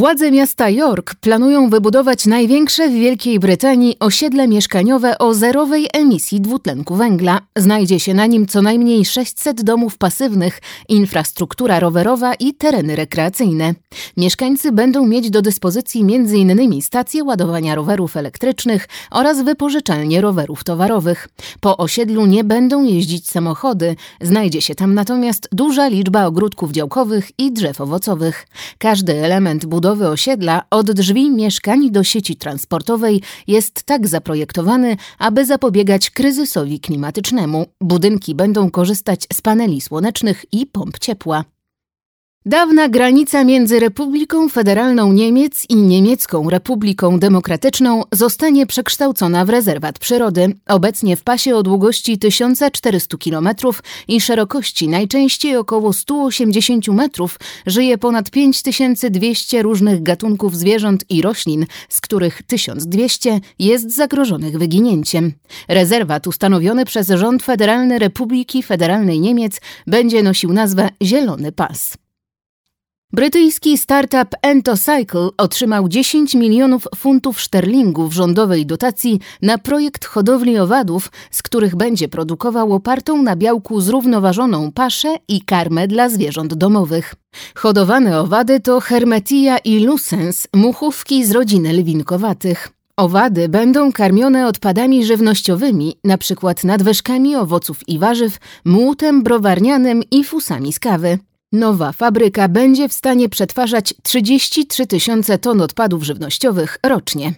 Władze miasta York planują wybudować największe w Wielkiej Brytanii osiedle mieszkaniowe o zerowej emisji dwutlenku węgla. Znajdzie się na nim co najmniej 600 domów pasywnych, infrastruktura rowerowa i tereny rekreacyjne. Mieszkańcy będą mieć do dyspozycji m.in. stacje ładowania rowerów elektrycznych oraz wypożyczalnie rowerów towarowych. Po osiedlu nie będą jeździć samochody, znajdzie się tam natomiast duża liczba ogródków działkowych i drzew owocowych. Każdy element budowy budowy osiedla od drzwi mieszkań do sieci transportowej jest tak zaprojektowany, aby zapobiegać kryzysowi klimatycznemu. Budynki będą korzystać z paneli słonecznych i pomp ciepła. Dawna granica między Republiką Federalną Niemiec i Niemiecką Republiką Demokratyczną zostanie przekształcona w rezerwat przyrody. Obecnie w pasie o długości 1400 km i szerokości najczęściej około 180 metrów żyje ponad 5200 różnych gatunków zwierząt i roślin, z których 1200 jest zagrożonych wyginięciem. Rezerwat ustanowiony przez rząd Federalny Republiki Federalnej Niemiec będzie nosił nazwę Zielony Pas. Brytyjski startup Entocycle otrzymał 10 milionów funtów szterlingów rządowej dotacji na projekt hodowli owadów, z których będzie produkował opartą na białku zrównoważoną paszę i karmę dla zwierząt domowych. Hodowane owady to Hermetia i Lucens, muchówki z rodziny lwinkowatych. Owady będą karmione odpadami żywnościowymi, np. nadwyżkami owoców i warzyw, młotem browarnianym i fusami z kawy. Nowa fabryka będzie w stanie przetwarzać 33 tysiące ton odpadów żywnościowych rocznie.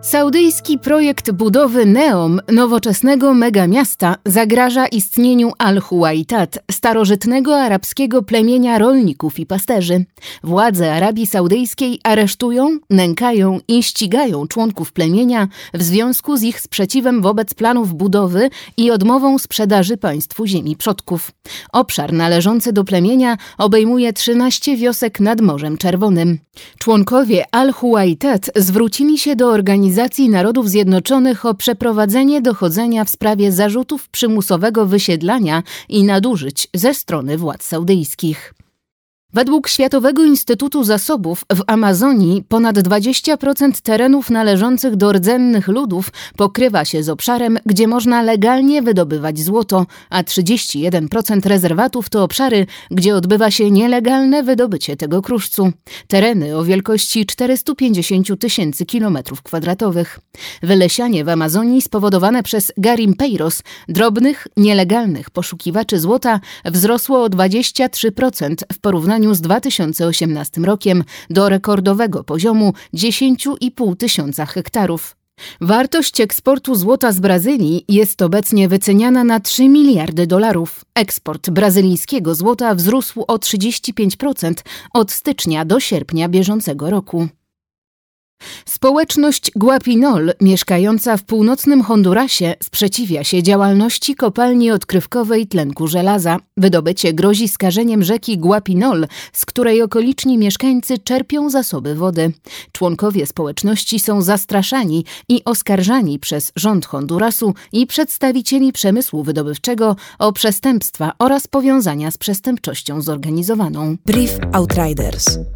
Saudyjski projekt budowy Neom, nowoczesnego megamiasta, zagraża istnieniu Al-Huwaitat, starożytnego arabskiego plemienia rolników i pasterzy. Władze Arabii Saudyjskiej aresztują, nękają i ścigają członków plemienia w związku z ich sprzeciwem wobec planów budowy i odmową sprzedaży państwu ziemi przodków. Obszar należący do plemienia obejmuje 13 wiosek nad Morzem Czerwonym. Członkowie Al-Huwaitat zwrócili się do organizacji Organizacji Narodów Zjednoczonych o przeprowadzenie dochodzenia w sprawie zarzutów przymusowego wysiedlania i nadużyć ze strony władz saudyjskich. Według Światowego Instytutu Zasobów w Amazonii ponad 20% terenów należących do rdzennych ludów pokrywa się z obszarem, gdzie można legalnie wydobywać złoto, a 31% rezerwatów to obszary, gdzie odbywa się nielegalne wydobycie tego kruszcu. Tereny o wielkości 450 tysięcy kilometrów kwadratowych. Wylesianie w Amazonii spowodowane przez garimpeiros, drobnych, nielegalnych poszukiwaczy złota, wzrosło o 23% w porównaniu porównaniu z 2018 rokiem do rekordowego poziomu 10,5 tysiąca hektarów. Wartość eksportu złota z Brazylii jest obecnie wyceniana na 3 miliardy dolarów. Eksport brazylijskiego złota wzrósł o 35% od stycznia do sierpnia bieżącego roku. Społeczność Guapinol, mieszkająca w północnym Hondurasie, sprzeciwia się działalności kopalni odkrywkowej tlenku żelaza. Wydobycie grozi skażeniem rzeki Guapinol, z której okoliczni mieszkańcy czerpią zasoby wody. Członkowie społeczności są zastraszani i oskarżani przez rząd Hondurasu i przedstawicieli przemysłu wydobywczego o przestępstwa oraz powiązania z przestępczością zorganizowaną. Brief Outriders.